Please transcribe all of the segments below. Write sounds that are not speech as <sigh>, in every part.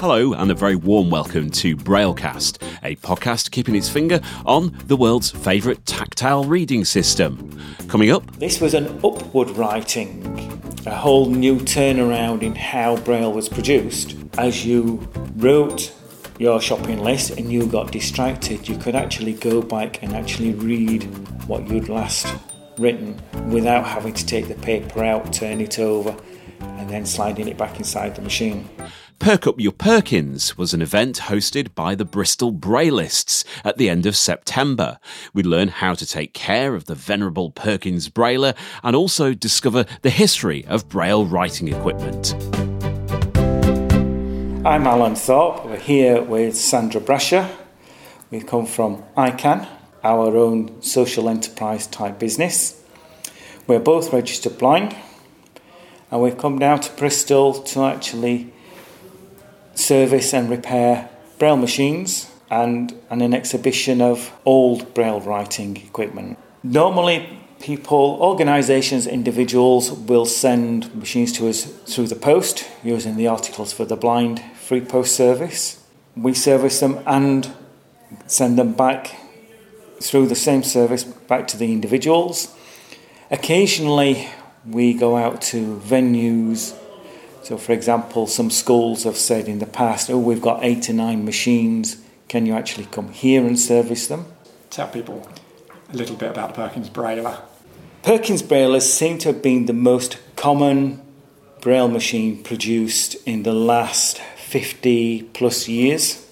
Hello, and a very warm welcome to Braillecast, a podcast keeping its finger on the world's favourite tactile reading system. Coming up, This was an upward writing, a whole new turnaround in how Braille was produced. As you wrote your shopping list and you got distracted, you could actually go back and actually read what you'd last written without having to take the paper out, turn it over, and then sliding it back inside the machine. Perk Up Your Perkins was an event hosted by the Bristol Braillists at the end of September. We learn how to take care of the venerable Perkins Brailler and also discover the history of Braille writing equipment. I'm Alan Thorpe. We're here with Sandra Brasher. We come from EyeCan, our own social enterprise type business. We're both registered blind, and we've come down to Bristol to actually service and repair Braille machines and, and an exhibition of old Braille writing equipment. Normally, people, organisations, individuals will send machines to us through the post using the Articles for the Blind free post service. We service them and send them back through the same service back to the individuals. Occasionally, we go out to venues. So, for example, some schools have said in the past, oh, we've got eight to nine machines. Can you actually come here and service them? tell people a little bit about the Perkins Brailler. Perkins Braillers seem to have been the most common Braille machine produced in the last 50 plus years.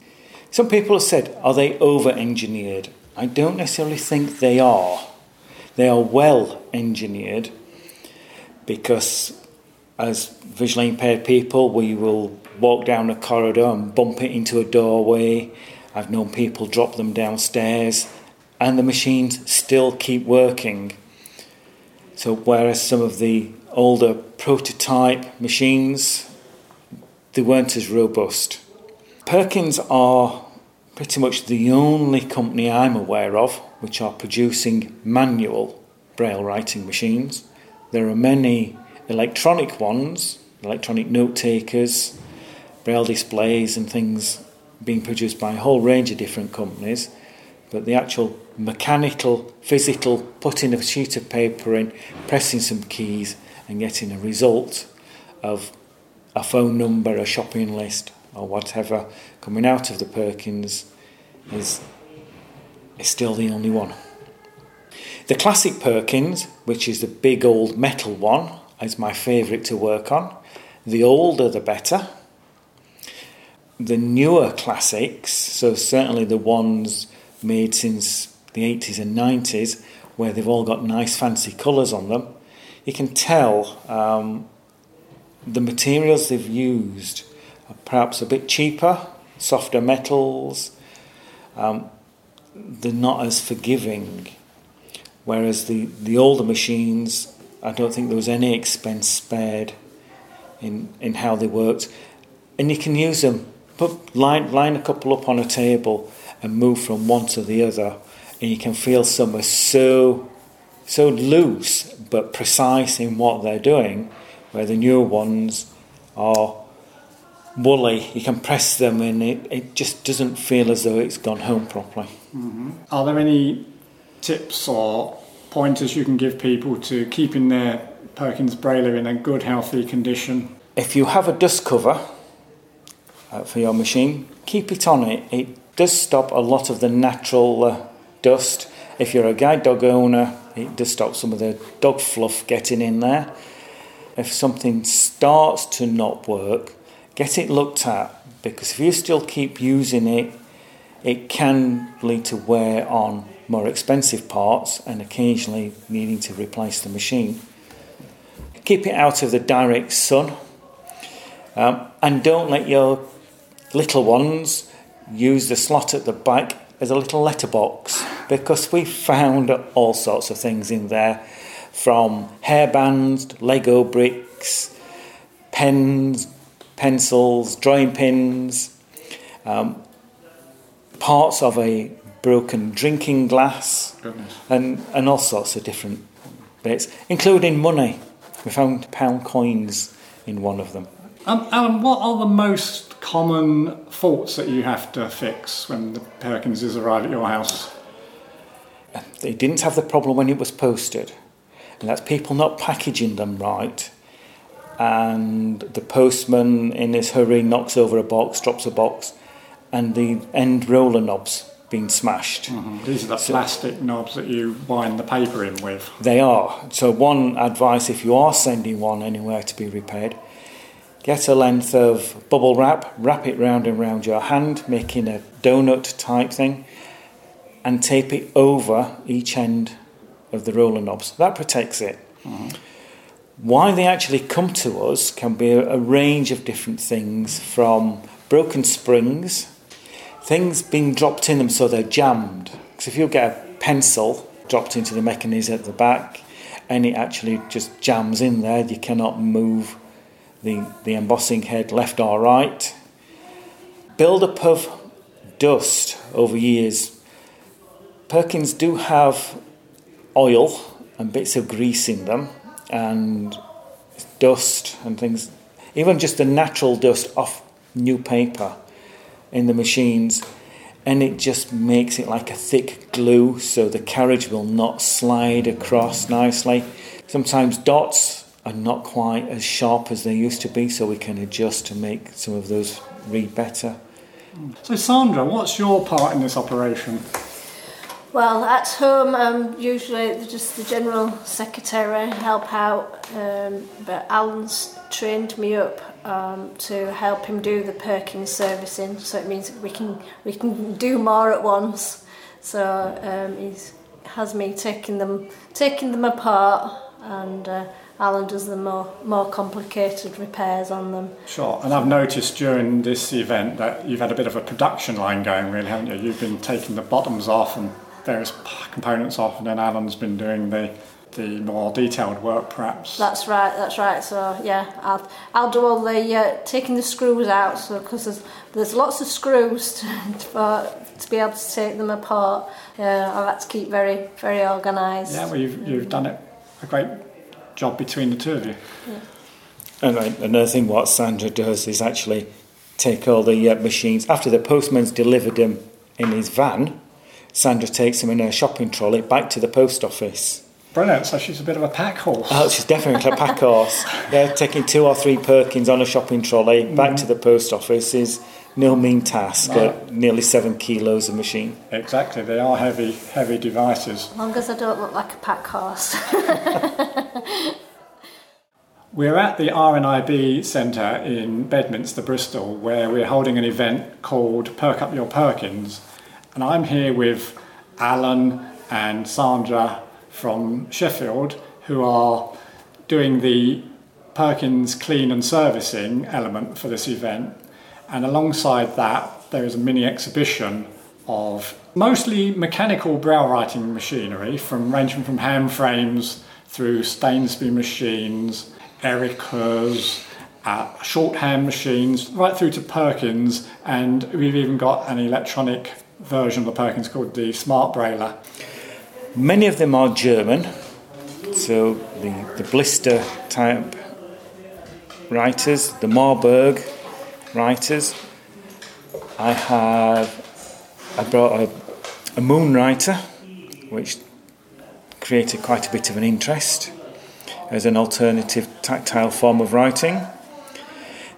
Some people have said, are they over engineered? I don't necessarily think they are. They are well engineered because, as visually impaired people, we will walk down a corridor and bump it into a doorway. I've known people drop them downstairs, and the machines still keep working. So, whereas some of the older prototype machines, they weren't as robust. Perkins are pretty much the only company I'm aware of which are producing manual braille writing machines. There are many electronic ones, electronic note takers, braille displays, and things being produced by a whole range of different companies. But the actual mechanical, physical, putting a sheet of paper in, pressing some keys, and getting a result of a phone number, a shopping list, or whatever coming out of the Perkins is, is still the only one. The classic Perkins, which is the big old metal one, is my favourite to work on. The older the better. The newer classics, so certainly the ones made since the 80s and 90s, where they've all got nice fancy colours on them, you can tell um, the materials they've used are perhaps a bit cheaper, softer metals. Um, they're not as forgiving. Whereas the, the older machines, I don't think there was any expense spared in, in how they worked. And you can use them, put line, line a couple up on a table and move from one to the other, and you can feel some are so so loose but precise in what they're doing, where the newer ones are woolly. You can press them and it, it just doesn't feel as though it's gone home properly. Mm-hmm. Are there any tips or pointers you can give people to keeping their Perkins Brailler in a good, healthy condition? If you have a dust cover uh, for your machine, keep it on it. It does stop a lot of the natural uh, dust. If you're a guide dog owner, it does stop some of the dog fluff getting in there. If something starts to not work, get it looked at because if you still keep using it, it can lead to wear on more expensive parts and occasionally needing to replace the machine. Keep it out of the direct sun um, and don't let your little ones use the slot at the back as a little letterbox because we found all sorts of things in there from hairbands, Lego bricks, pens, pencils, drawing pins, um, parts of a broken drinking glass, Goodness. and, and all sorts of different bits, including money. We found pound coins in one of them. Um, Alan, what are the most common faults that you have to fix when the Perkinses arrive at your house? They didn't have the problem when it was posted, and that's people not packaging them right. And the postman, in his hurry, knocks over a box, drops a box, and the end roller knobs being smashed. Mm-hmm. These are the so, plastic knobs that you wind the paper in with. They are. So, one advice if you are sending one anywhere to be repaired, get a length of bubble wrap, wrap it round and round your hand, making a donut type thing, and tape it over each end of the roller knobs. That protects it. Mm-hmm. Why they actually come to us can be a range of different things from broken springs things being dropped in them so they're jammed. Because if you get a pencil dropped into the mechanism at the back and it actually just jams in there, you cannot move the, the embossing head left or right. Build up of dust over years. Perkins do have oil and bits of grease in them and dust and things, even just the natural dust off new paper in the machines and it just makes it like a thick glue so the carriage will not slide across nicely. Sometimes dots are not quite as sharp as they used to be, so we can adjust to make some of those read better. So, Sandra, what's your part in this operation? Well, at home, I'm usually just the general secretary, help out, um, but Alan's trained me up um, to help him do the Perkins servicing. So it means we can we can do more at once. So um, he has me taking them taking them apart, and uh, Alan does the more more complicated repairs on them. Sure, and I've noticed during this event that you've had a bit of a production line going, really, haven't you? You've been taking the bottoms off and various components off, and then Alan's been doing the the more detailed work, perhaps. That's right. That's right. So yeah, I'll I'll do all the uh, taking the screws out. So because there's there's lots of screws <laughs> to, for, to be able to take them apart. Uh, I've had to keep very very organised. Yeah, well, you've you've done it a great job between the two of you. Yeah. And another thing, what Sandra does is actually take all the uh, machines after the postman's delivered them in his van. Sandra takes him in her shopping trolley back to the post office Brilliant. So she's a bit of a pack horse. Oh, she's definitely a pack horse. <laughs> Yeah, taking two or three Perkins on a shopping trolley back mm-hmm. to the post office is no mean task. No. At nearly seven kilos of machine. Exactly. They are heavy, heavy devices. As long as I don't look like a pack horse. <laughs> We're at the RNIB Centre in Bedminster, Bristol, where we're holding an event called Perk Up Your Perkins. And I'm here with Alan and Sandra from Sheffield who are doing the Perkins clean and servicing element for this event. And alongside that, there is a mini exhibition of mostly mechanical braille writing machinery, from ranging from hand frames through Stainsby machines, Erikas, uh, shorthand machines, right through to Perkins, and we've even got an electronic version of the Perkins called the Smart Brailler. Many of them are German, so the, the Blista type writers, the Marburg writers. I have I brought a, a moon writer, which created quite a bit of an interest as an alternative tactile form of writing.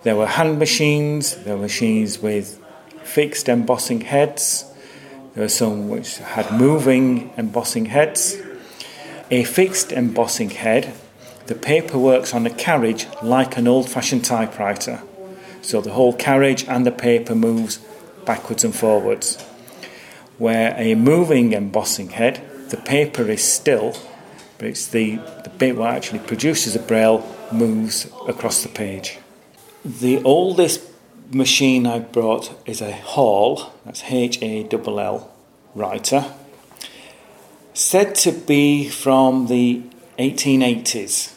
There were hand machines, there were machines with fixed embossing heads, there were some which had moving embossing heads. A fixed embossing head, the paper works on a carriage like an old fashioned typewriter. So the whole carriage and the paper moves backwards and forwards. Where a moving embossing head, the paper is still, but it's the, the bit what actually produces the braille moves across the page. The oldest machine I brought is a Hall, that's H A L L, writer, said to be from the 1880s.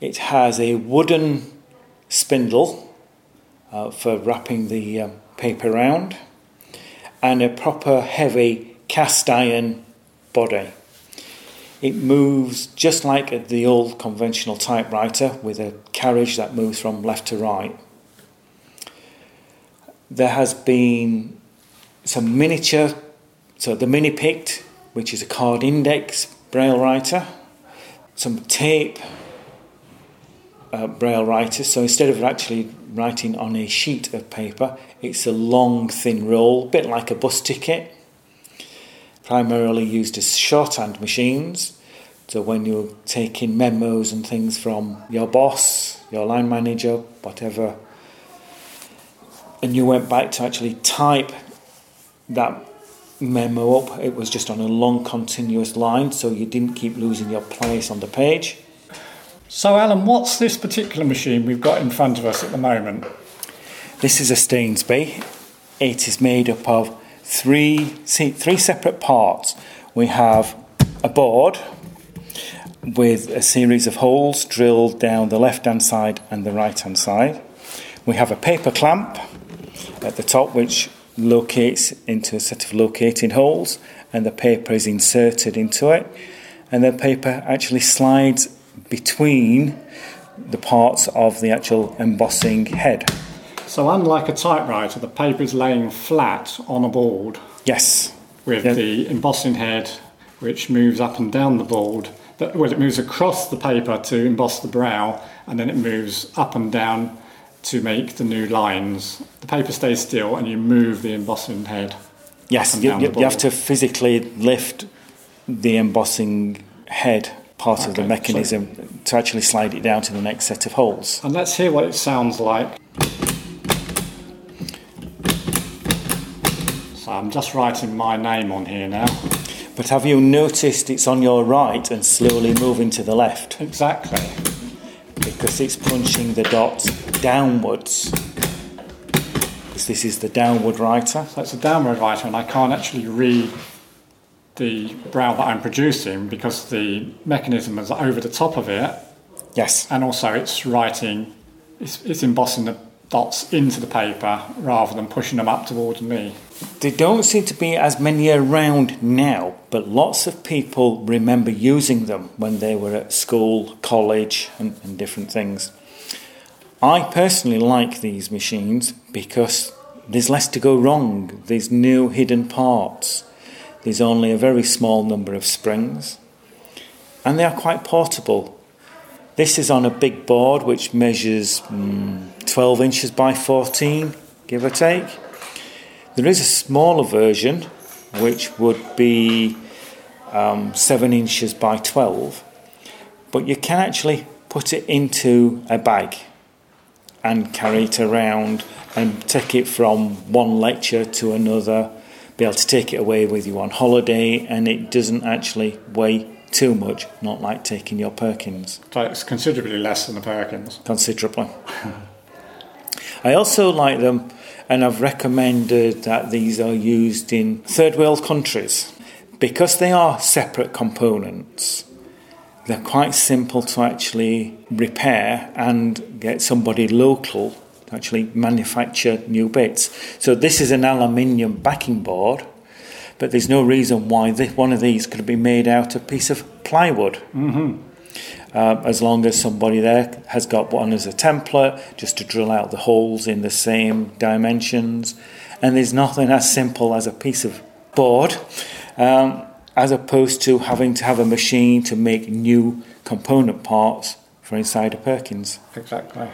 It has a wooden spindle uh, for wrapping the um, paper around and a proper heavy cast iron body. It moves just like the old conventional typewriter with a carriage that moves from left to right. There has been some miniature, so the Mini Pict, which is a card index braille writer, some tape uh, braille writers. So instead of actually writing on a sheet of paper, it's a long, thin roll, a bit like a bus ticket primarily used as shorthand machines. So when you're taking memos and things from your boss, your line manager, whatever, and you went back to actually type that memo up, it was just on a long continuous line, so you didn't keep losing your place on the page. So, Alan, what's this particular machine we've got in front of us at the moment? This is a Stainsby. It is made up of three, three separate parts. We have a board with a series of holes drilled down the left hand side and the right hand side. We have a paper clamp at the top which locates into a set of locating holes and the paper is inserted into it and the paper actually slides between the parts of the actual embossing head. So, unlike a typewriter, the paper is laying flat on a board. Yes. With yeah. the embossing head, which moves up and down the board. That, well, it moves across the paper to emboss the braille, and then it moves up and down to make the new lines. The paper stays still, and you move the embossing head. Yes, you, you, you have to physically lift the embossing head part okay, of the mechanism so, to actually slide it down to the next set of holes. And let's hear what it sounds like. So I'm just writing my name on here now. But have you noticed it's on your right and slowly moving to the left? Exactly. Because it's punching the dots downwards. Because this is the downward writer. So it's a downward writer, and I can't actually read the braille that I'm producing because the mechanism is over the top of it. Yes. And also it's writing, it's, it's embossing the dots into the paper rather than pushing them up towards me. There don't seem to be as many around now, but lots of people remember using them when they were at school, college, and, and different things. I personally like these machines because there's less to go wrong. There's no hidden parts. There's only a very small number of springs. And they are quite portable. This is on a big board which measures mm, 12 inches by 14, give or take. There is a smaller version which would be um, 7 inches by 12, but you can actually put it into a bag and carry it around and take it from one lecture to another, be able to take it away with you on holiday, and it doesn't actually weigh too much, not like taking your Perkins. So it's considerably less than a Perkins. Considerably. <laughs> I also like them, and I've recommended that these are used in third world countries because they are separate components. They're quite simple to actually repair and get somebody local to actually manufacture new bits. So, this is an aluminium backing board but there's no reason why this, one of these could be made out of a piece of plywood. Mm-hmm. Uh, as long as somebody there has got one as a template, just to drill out the holes in the same dimensions. And there's nothing as simple as a piece of board, um, as opposed to having to have a machine to make new component parts for inside a Perkins. Exactly.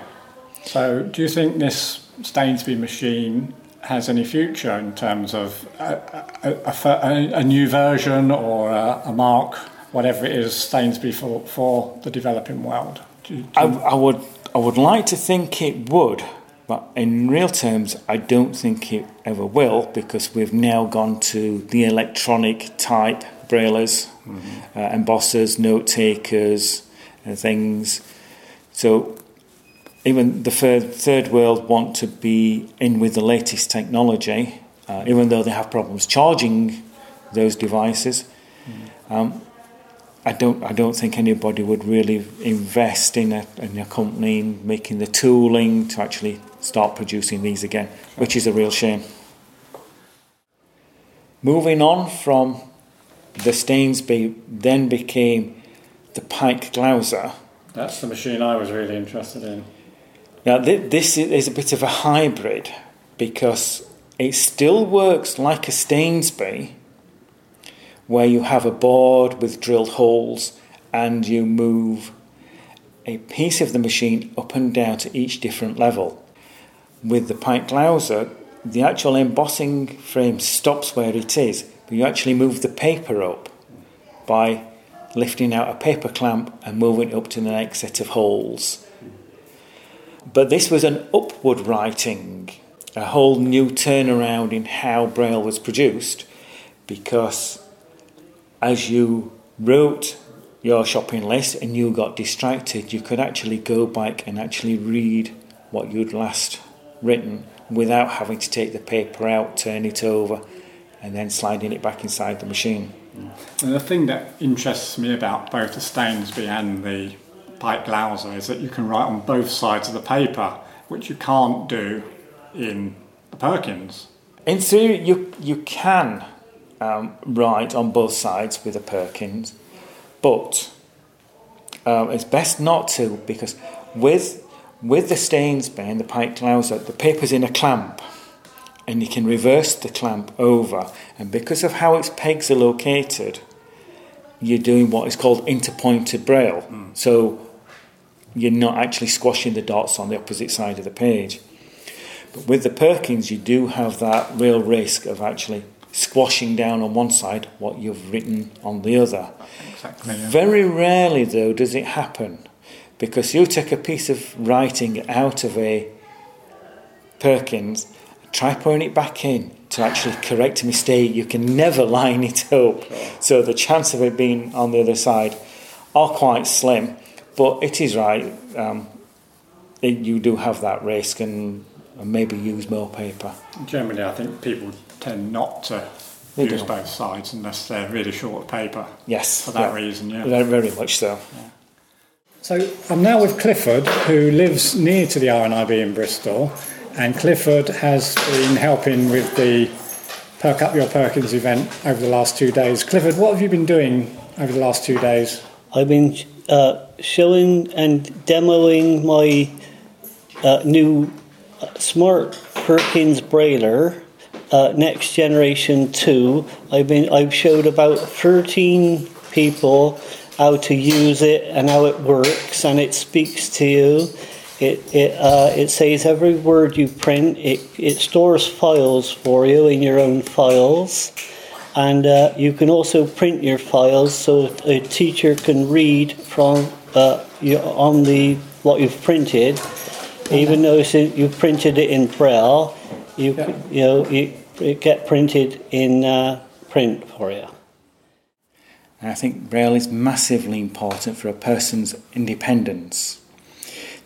So, do you think this Stainsby machine has any future in terms of a, a, a, a new version or a, mark, whatever it is, Stainsby for, for the developing world? Do, do I, I, would I would like to think it would, but in real terms, I don't think it ever will because we've now gone to the electronic type braillers, mm-hmm. uh, embossers, note takers, and things. So even the third, third world want to be in with the latest technology, uh, even though they have problems charging those devices. Mm. Um, I don't, I don't think anybody would really invest in a, in a company making the tooling to actually start producing these again, which is a real shame. Moving on from the Stainsby then became the Pike Glouser. That's the machine I was really interested in. Now, th- this is a bit of a hybrid because it still works like a Stainsby, where you have a board with drilled holes and you move a piece of the machine up and down to each different level. With the Pike Glouser, the actual embossing frame stops where it is, but you actually move the paper up by lifting out a paper clamp and moving it up to the next set of holes. But this was an upward writing, a whole new turnaround in how Braille was produced, because as you wrote your shopping list and you got distracted, you could actually go back and actually read what you'd last written without having to take the paper out, turn it over, and then sliding it back inside the machine. And the thing that interests me about both the Stainsby and the Pike Glouser is that you can write on both sides of the paper, which you can't do in the Perkins. In theory, you, you can um, write on both sides with a Perkins, but um, it's best not to because with with the Stainsby and the Pike Glouser, the paper's in a clamp and you can reverse the clamp over. And because of how its pegs are located, you're doing what is called interpointed braille. Mm. So you're not actually squashing the dots on the opposite side of the page. But with the Perkins, you do have that real risk of actually squashing down on one side what you've written on the other. Exactly. Yeah. Very rarely, though, does it happen because you take a piece of writing out of a Perkins, try putting it back in to actually correct a mistake. You can never line it up. So the chance of it being on the other side are quite slim. But it is right. Um, it, you do have that risk and, and, maybe use more paper. Generally, I think people tend not to they use do. both sides unless they're really short of paper. Yes. For that yeah. reason, yeah. Very, very much so. Yeah. So I'm now with Clifford, who lives near to the RNIB in Bristol, and Clifford has been helping with the Perk Up Your Perkins event over the last two days. Clifford, what have you been doing over the last two days? I've been uh, showing and demoing my uh, new uh, smart Perkins Brailler, uh, Next Generation 2. I've been I've showed about 13 people how to use it and how it works, and it speaks to you. It it uh, it says every word you print. It it stores files for you in your own files, and uh, you can also print your files so a teacher can read from uh, you, on the what you've printed, even though you've printed it in braille. You yeah. you know you, it get printed in uh, print for you. And I think Braille is massively important for a person's independence.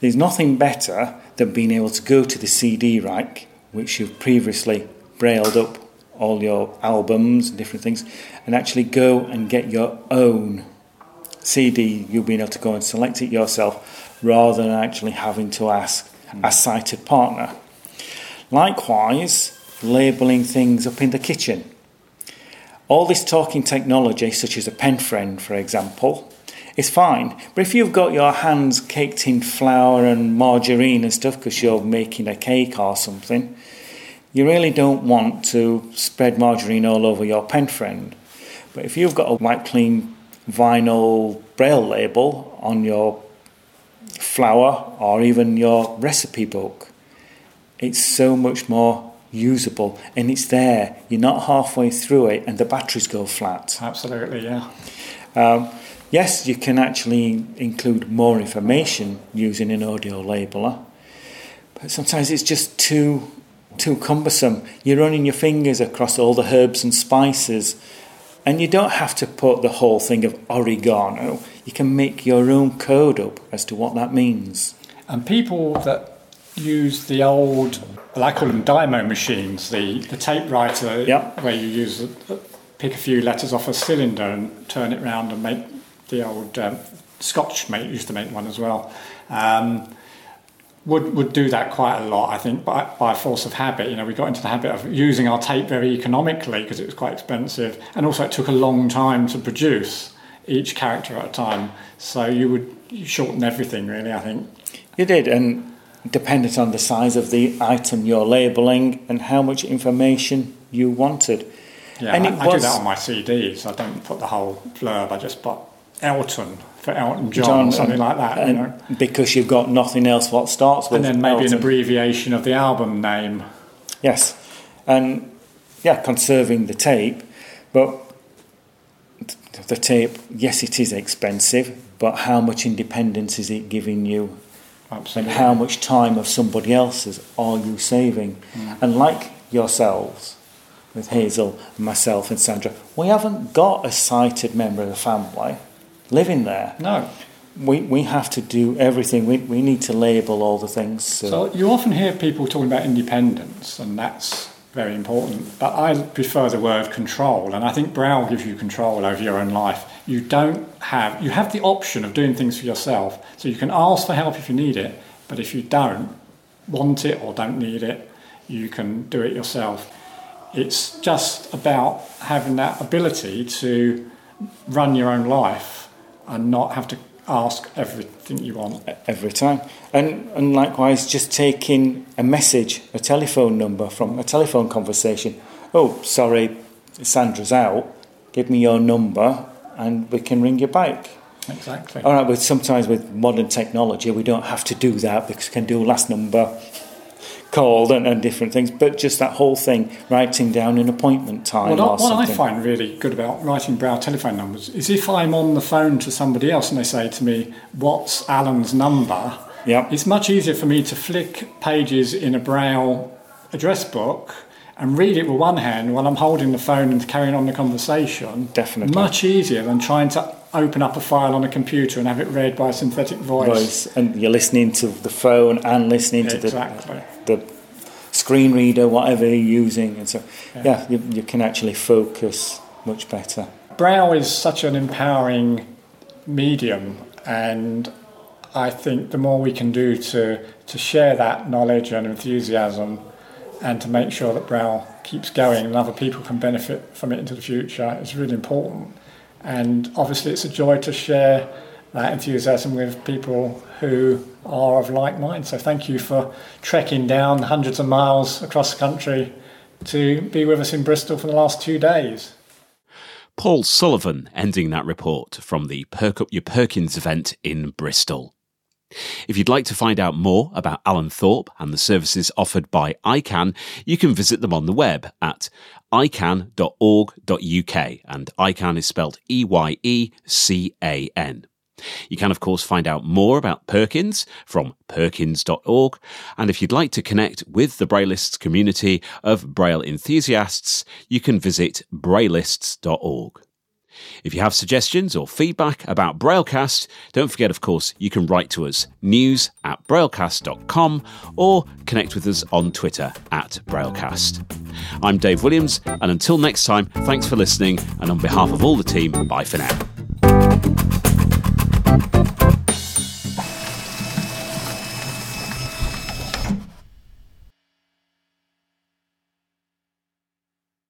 There's nothing better than being able to go to the CD rack, which you've previously brailled up all your albums and different things, and actually go and get your own CD. You'll be able to go and select it yourself rather than actually having to ask a sighted partner. Likewise, labelling things up in the kitchen. All this talking technology, such as a pen friend, for example, is fine. But if you've got your hands caked in flour and margarine and stuff because you're making a cake or something, you really don't want to spread margarine all over your pen friend. But if you've got a white clean vinyl braille label on your flour or even your recipe book, it's so much more usable and it's there. You're not halfway through it and the batteries go flat. Absolutely, yeah. Um, yes, you can actually include more information using an audio labeler, but sometimes it's just too too cumbersome. You're running your fingers across all the herbs and spices, and you don't have to put the whole thing of oregano. You can make your own code up as to what that means. And people that use the old well, I call them dymo machines, the, the tape writer yep. where you use pick a few letters off a cylinder and turn it round and make the old um, Scotch mate used to make one as well. Um, would would do that quite a lot. I think by by force of habit. You know, we got into the habit of using our tape very economically because it was quite expensive, and also it took a long time to produce each character at a time. So you would shorten everything really. I think you did, and dependent on the size of the item you're labelling and how much information you wanted. Yeah, and I, I do that on my CDs. I don't put the whole blurb. I just put Elton for Elton John, John or something like that. You know? Because you've got nothing else what starts with. And then maybe Elton. an abbreviation of the album name. Yes, and yeah, conserving the tape, but the tape, yes, it is expensive, but how much independence is it giving you? Absolutely. And how much time of somebody else's are you saving? Mm. And like yourselves, with Hazel, myself, and Sandra, we haven't got a sighted member of the family living there. No. We, we have to do everything. We, we need to label all the things. So. so you often hear people talking about independence, and that's very important. But I prefer the word control, and I think Braille gives you control over your own life. You don't have you have the option of doing things for yourself, so you can ask for help if you need it. But if you don't want it or don't need it, you can do it yourself. It's just about having that ability to run your own life and not have to ask everything you want every time. And and likewise, just taking a message, a telephone number from a telephone conversation. Oh, sorry, Sandra's out. Give me your number, and we can ring you back. Exactly. All right, but sometimes with modern technology, we don't have to do that because we can do last number called and, and different things, but just that whole thing, writing down an appointment time. Well, what I find really good about writing braille telephone numbers is if I'm on the phone to somebody else and they say to me, What's Alan's number? Yeah. It's much easier for me to flick pages in a Braille address book and read it with one hand while I'm holding the phone and carrying on the conversation. Definitely. Much easier than trying to open up a file on a computer and have it read by a synthetic voice. voice. And you're listening to the phone and listening to exactly. the, the screen reader, whatever you're using. And so, yeah, yeah you, you can actually focus much better. Braille is such an empowering medium and I think the more we can do to, to share that knowledge and enthusiasm and to make sure that Braille keeps going and other people can benefit from it into the future is really important. And obviously, it's a joy to share that enthusiasm with people who are of like mind. So, thank you for trekking down hundreds of miles across the country to be with us in Bristol for the last two days. Paul Sullivan ending that report from the Perk Up Your Perkins event in Bristol. If you'd like to find out more about Alan Thorpe and the services offered by EyeCan, you can visit them on the web at eyecan.org.uk and EyeCan is spelled E-Y-E-C-A-N. You can, of course, find out more about Perkins from perkins.org. And if you'd like to connect with the Braillists community of Braille enthusiasts, you can visit braillists.org. If you have suggestions or feedback about Braillecast, don't forget, of course, you can write to us news at braillecast.com or connect with us on Twitter at Braillecast. I'm Dave Williams, and until next time, thanks for listening, and on behalf of all the team, bye for now.